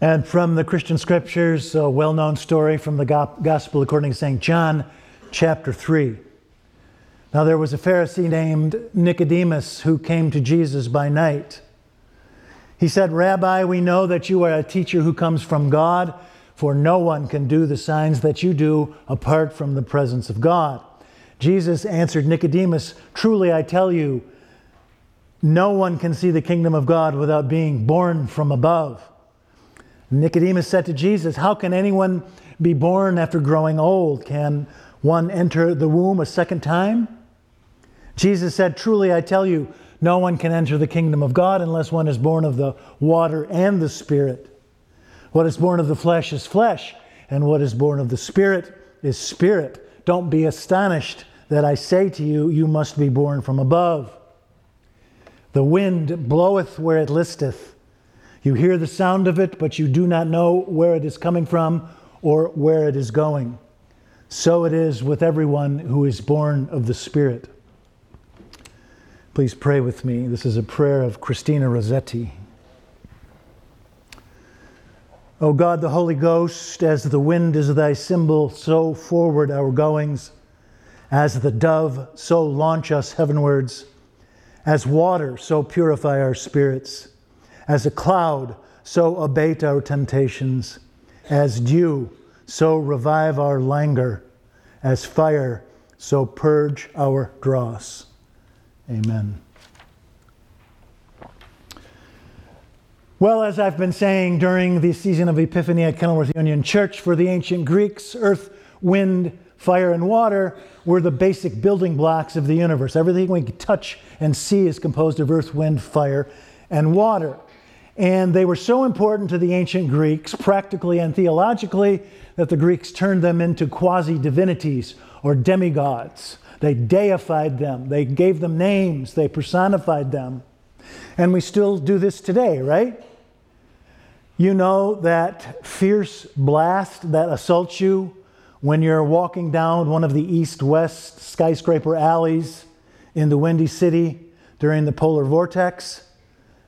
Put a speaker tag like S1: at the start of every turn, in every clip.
S1: And from the Christian scriptures, a well known story from the Gospel according to St. John, chapter 3. Now there was a Pharisee named Nicodemus who came to Jesus by night. He said, Rabbi, we know that you are a teacher who comes from God, for no one can do the signs that you do apart from the presence of God. Jesus answered Nicodemus, Truly I tell you, no one can see the kingdom of God without being born from above. Nicodemus said to Jesus, How can anyone be born after growing old? Can one enter the womb a second time? Jesus said, Truly I tell you, no one can enter the kingdom of God unless one is born of the water and the Spirit. What is born of the flesh is flesh, and what is born of the Spirit is spirit. Don't be astonished that I say to you, You must be born from above. The wind bloweth where it listeth. You hear the sound of it, but you do not know where it is coming from or where it is going. So it is with everyone who is born of the Spirit. Please pray with me. This is a prayer of Christina Rossetti. O God, the Holy Ghost, as the wind is thy symbol, so forward our goings. As the dove, so launch us heavenwards. As water, so purify our spirits. As a cloud, so abate our temptations. As dew, so revive our languor. As fire, so purge our dross. Amen. Well, as I've been saying during the season of Epiphany at Kenilworth Union Church, for the ancient Greeks, earth, wind, fire, and water were the basic building blocks of the universe. Everything we touch and see is composed of earth, wind, fire, and water. And they were so important to the ancient Greeks, practically and theologically, that the Greeks turned them into quasi divinities or demigods. They deified them, they gave them names, they personified them. And we still do this today, right? You know that fierce blast that assaults you when you're walking down one of the east west skyscraper alleys in the Windy City during the polar vortex?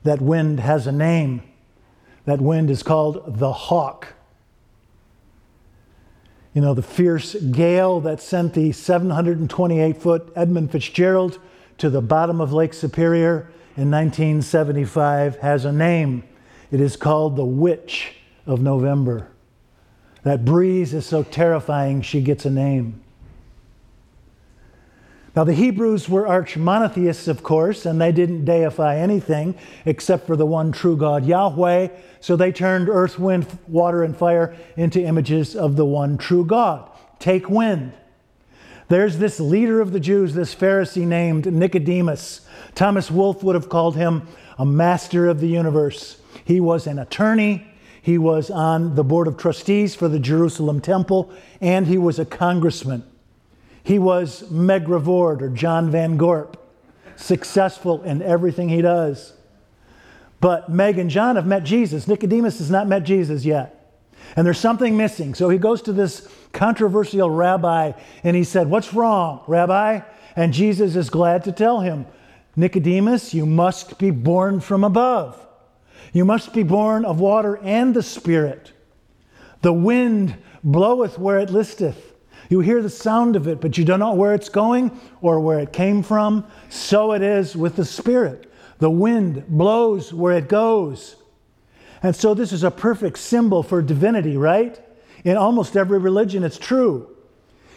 S1: That wind has a name. That wind is called the hawk. You know, the fierce gale that sent the 728 foot Edmund Fitzgerald to the bottom of Lake Superior in 1975 has a name. It is called the Witch of November. That breeze is so terrifying, she gets a name. Now, the Hebrews were arch monotheists, of course, and they didn't deify anything except for the one true God, Yahweh. So they turned earth, wind, water, and fire into images of the one true God. Take wind. There's this leader of the Jews, this Pharisee named Nicodemus. Thomas Wolfe would have called him a master of the universe. He was an attorney, he was on the board of trustees for the Jerusalem temple, and he was a congressman. He was Meg Revord or John Van Gorp, successful in everything he does. But Meg and John have met Jesus. Nicodemus has not met Jesus yet. And there's something missing. So he goes to this controversial rabbi and he said, What's wrong, rabbi? And Jesus is glad to tell him, Nicodemus, you must be born from above. You must be born of water and the Spirit. The wind bloweth where it listeth you hear the sound of it, but you don't know where it's going or where it came from. So it is with the Spirit. The wind blows where it goes. And so this is a perfect symbol for divinity, right? In almost every religion, it's true.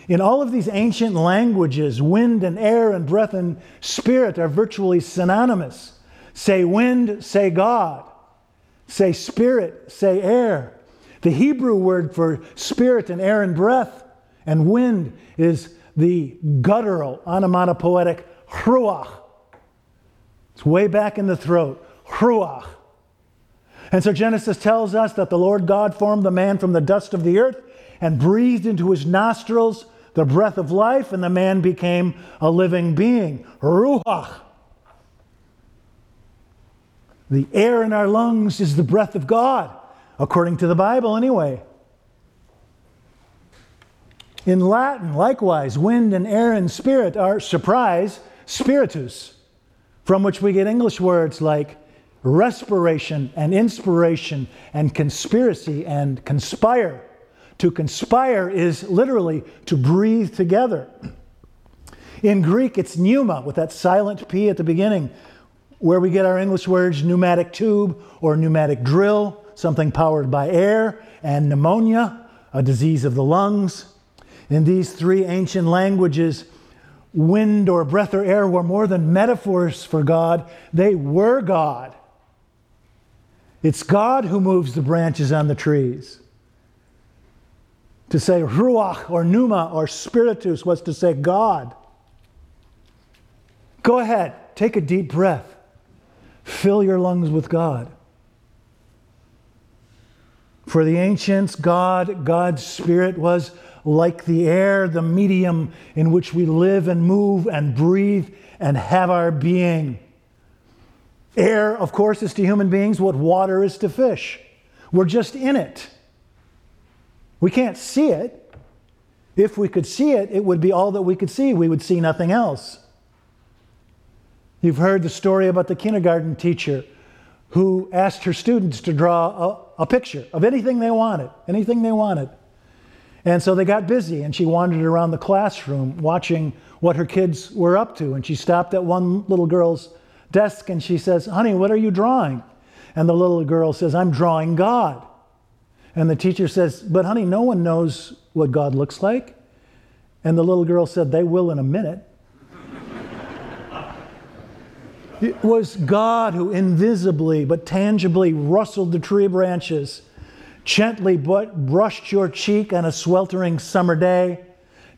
S1: In all of these ancient languages, wind and air and breath and spirit are virtually synonymous. Say wind, say God. Say spirit, say air. The Hebrew word for spirit and air and breath and wind is the guttural, onomatopoetic ruach. It's way back in the throat. Ruach. And so Genesis tells us that the Lord God formed the man from the dust of the earth and breathed into his nostrils the breath of life, and the man became a living being. Ruach. The air in our lungs is the breath of God, according to the Bible, anyway. In Latin, likewise, wind and air and spirit are surprise, spiritus, from which we get English words like respiration and inspiration and conspiracy and conspire. To conspire is literally to breathe together. In Greek, it's pneuma with that silent P at the beginning, where we get our English words pneumatic tube or pneumatic drill, something powered by air, and pneumonia, a disease of the lungs. In these three ancient languages, wind or breath or air were more than metaphors for God, they were God. It's God who moves the branches on the trees. To say ruach or pneuma or spiritus was to say God. Go ahead, take a deep breath. Fill your lungs with God. For the ancients, God, God's Spirit was like the air, the medium in which we live and move and breathe and have our being. Air, of course, is to human beings what water is to fish. We're just in it. We can't see it. If we could see it, it would be all that we could see. We would see nothing else. You've heard the story about the kindergarten teacher who asked her students to draw a, a, picture of anything they wanted, anything they wanted. And so they got busy, and she wandered around the classroom watching what her kids were up to. And she stopped at one little girl's desk and she says, Honey, what are you drawing? And the little girl says, I'm drawing God. And the teacher says, But honey, no one knows what God looks like. And the little girl said, They will in a minute. it was God who invisibly but tangibly rustled the tree branches, gently brushed your cheek on a sweltering summer day,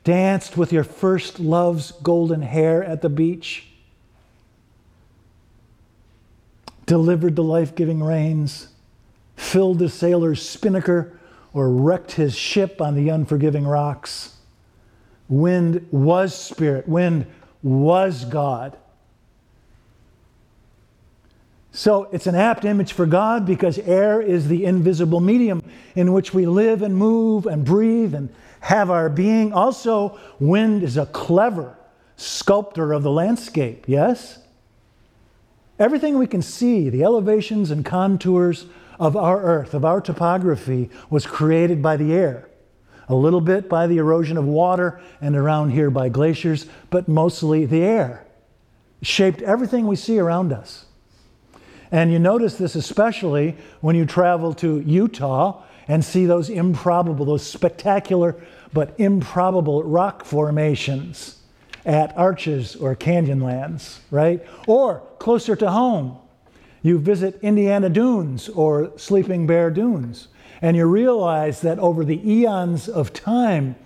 S1: danced with your first love's golden hair at the beach delivered the life giving rains, filled the sailor's spinnaker, or wrecked his ship on the unforgiving rocks. Wind was spirit, wind was God. So it's an apt image for God because air is the invisible medium in which we live and move and breathe and have our being. Also, wind is a clever sculptor of the landscape, yes? Everything we can see, the elevations and contours of our earth, of our topography, was created by the air. A little bit by the erosion of water and around here by glaciers, but mostly the air. shaped everything we see around us. And you notice this especially when you travel to Utah and see those improbable, those spectacular but improbable rock formations at Arches or Canyonlands, right? Or closer to home, you visit Indiana Dunes or Sleeping Bear Dunes, and you realize that over the eons of time,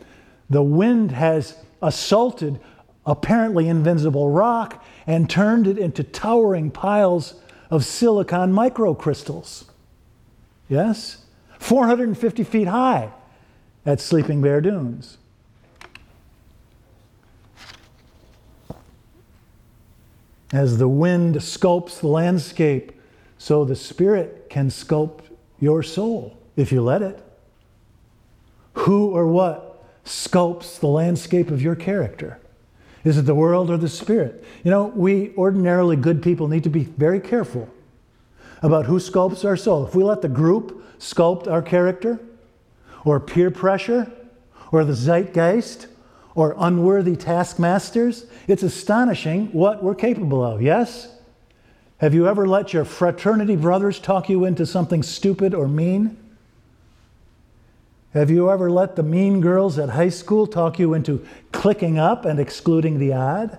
S1: the wind has assaulted apparently invincible rock and turned it into towering piles of silicon microcrystals. Yes? 450 feet high at Sleeping Bear Dunes. As the wind sculpts the landscape, so the Spirit can sculpt your soul if you let it. Who or what sculpts the landscape of your character? Is it the world or the Spirit? You know, we ordinarily good people need to be very careful about who sculpts our soul. If we let the group sculpt our character, or peer pressure, or the zeitgeist, or unworthy taskmasters, it's astonishing what we're capable of, yes? Have you ever let your fraternity brothers talk you into something stupid or mean? Have you ever let the mean girls at high school talk you into clicking up and excluding the odd?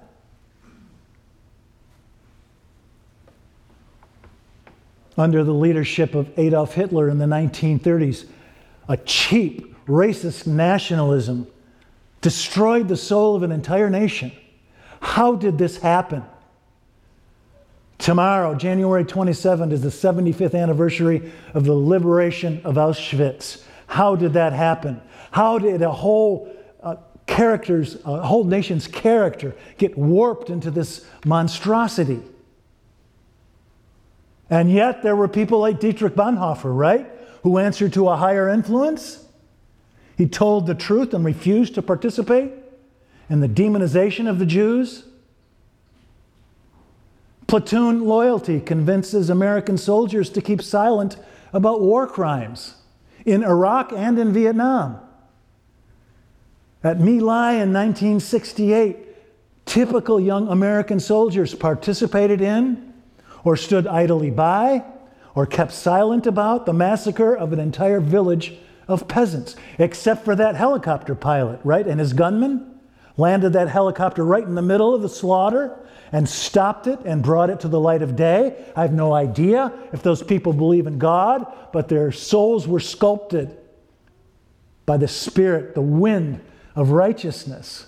S1: Under the leadership of Adolf Hitler in the 1930s, a cheap, racist nationalism destroyed the soul of an entire nation. How did this happen? Tomorrow, January 27th, is the 75th anniversary of the liberation of Auschwitz. How did that happen? How did a whole uh, character's, a whole nation's character get warped into this monstrosity? And yet, there were people like Dietrich Bonhoeffer, right? Who answered to a higher influence. He told the truth and refused to participate in the demonization of the Jews. Platoon loyalty convinces American soldiers to keep silent about war crimes in Iraq and in Vietnam. At My Lai in 1968, typical young American soldiers participated in or stood idly by or kept silent about the massacre of an entire village of peasants, except for that helicopter pilot, right? And his gunman landed that helicopter right in the middle of the slaughter and stopped it and brought it to the light of day. I have no idea if those people believe in God, but their souls were sculpted by the Spirit, the wind of righteousness.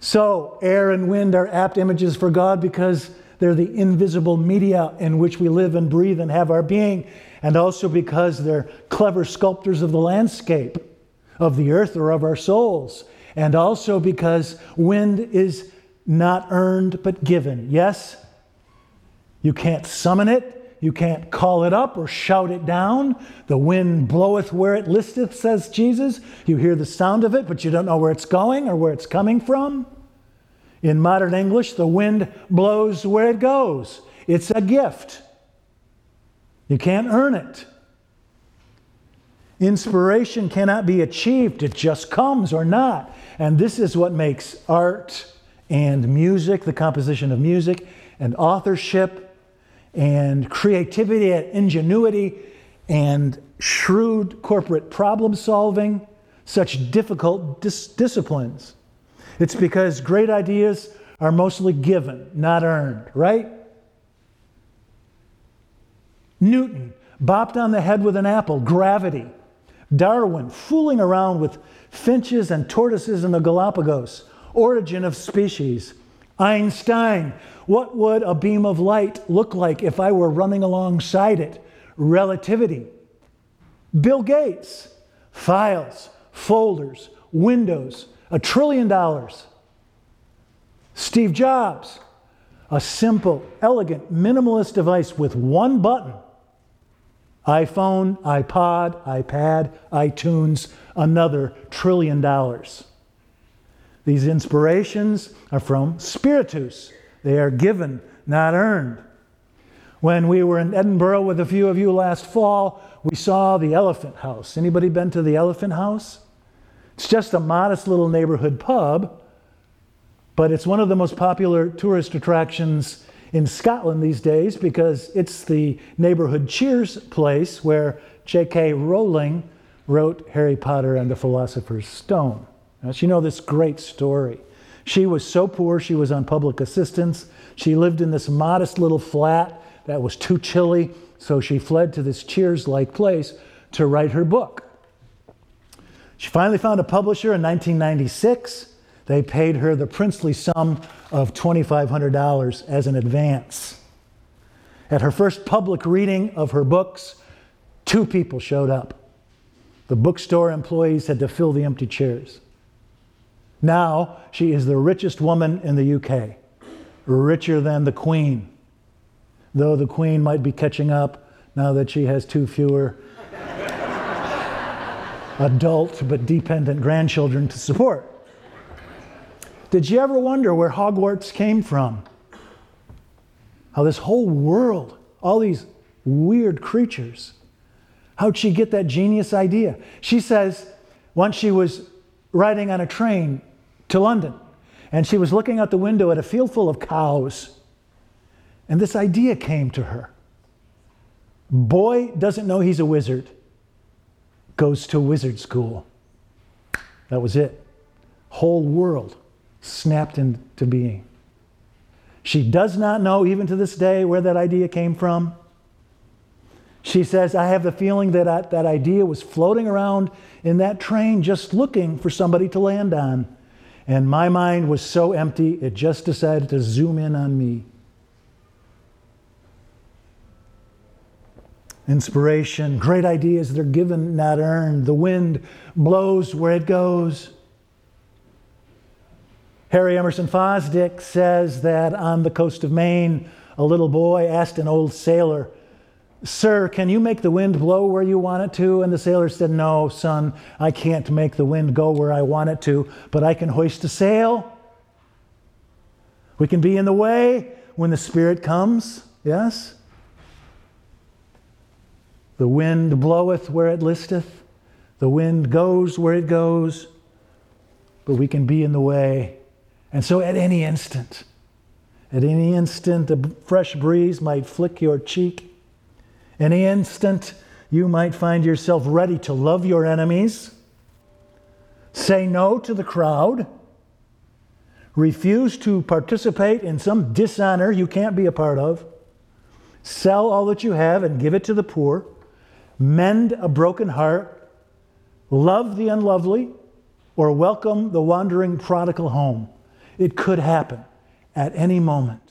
S1: So, air and wind are apt images for God because they're the invisible media in which we live and breathe and have our being, and also because they're clever sculptors of the landscape of the earth or of our souls, and also because wind is not earned but given. Yes? You can't summon it, you can't call it up or shout it down. The wind bloweth where it listeth, says Jesus. You hear the sound of it, but you don't know where it's going or where it's coming from. In modern English, the wind blows where it goes. It's a gift. You can't earn it. Inspiration cannot be achieved, it just comes or not. And this is what makes art and music, the composition of music, and authorship, and creativity and ingenuity, and shrewd corporate problem solving, such difficult dis- disciplines. It's because great ideas are mostly given, not earned, right? Newton bopped on the head with an apple, gravity. Darwin fooling around with finches and tortoises in the Galapagos, origin of species. Einstein, what would a beam of light look like if I were running alongside it? Relativity. Bill Gates, files, folders, windows, a trillion dollars. Steve Jobs, a simple, elegant, minimalist device with one button iPhone, iPod, iPad, iTunes, another trillion dollars. These inspirations are from Spiritus. They are given, not earned. When we were in Edinburgh with a few of you last fall, we saw the Elephant House. Anybody been to the Elephant House? It's just a modest little neighborhood pub, but it's one of the most popular tourist attractions in Scotland these days because it's the neighborhood cheers place where J.K. Rowling wrote Harry Potter and the Philosopher's Stone. Now, you know this great story. She was so poor, she was on public assistance. She lived in this modest little flat that was too chilly, so she fled to this Cheers like place to write her book. She finally found a publisher in 1996. They paid her the princely sum of $2,500 as an advance. At her first public reading of her books, two people showed up. The bookstore employees had to fill the empty chairs. Now she is the richest woman in the UK, richer than the Queen, though the Queen might be catching up now that she has two fewer adult but dependent grandchildren to support. Did you ever wonder where Hogwarts came from? How this whole world, all these weird creatures, how'd she get that genius idea? She says once she was riding on a train to London and she was looking out the window at a field full of cows, and this idea came to her. Boy doesn't know he's a wizard goes to wizard school. That was it. Whole world snapped into being. She does not know, even to this day, where that idea came from. She says, I have the feeling that I, that idea was floating around in that train just looking for somebody to land on. And my mind was so empty, it just decided to zoom in on me. inspiration, great ideas, they're given, not earned. The wind blows where it goes. Harry Emerson Fosdick says that on the coast of Maine, a little boy asked an old sailor, Sir, can you make the wind blow where you want it to? And the sailor said, No, son, I can't make the wind go where I want it to, but I can hoist a sail. We can be in the way when the Spirit comes, yes? The wind bloweth where it listeth, the wind goes where it goes, but we can be in the way. And so at any instant, at any instant, a fresh breeze might flick your cheek. Any instant, you might find yourself ready to love your enemies, say no to the crowd, refuse to participate in some dishonor you can't be a part of, sell all that you have and give it to the poor, mend a broken heart, love the unlovely, or welcome the wandering prodigal home. It could happen at any moment.